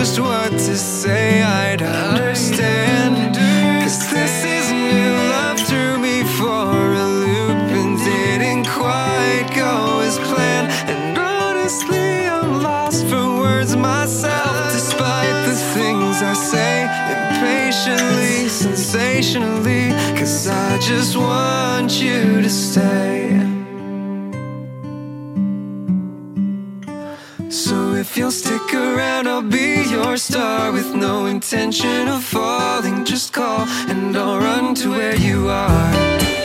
just what to say, I'd understand. Cause this is new love threw me for a loop and didn't quite go as planned. And honestly, I'm lost for words myself, despite the things I say impatiently, sensationally. Cause I just want you to stay. So if you'll stick around, I'll be your star with no intention of falling. Just call and I'll run to where you are.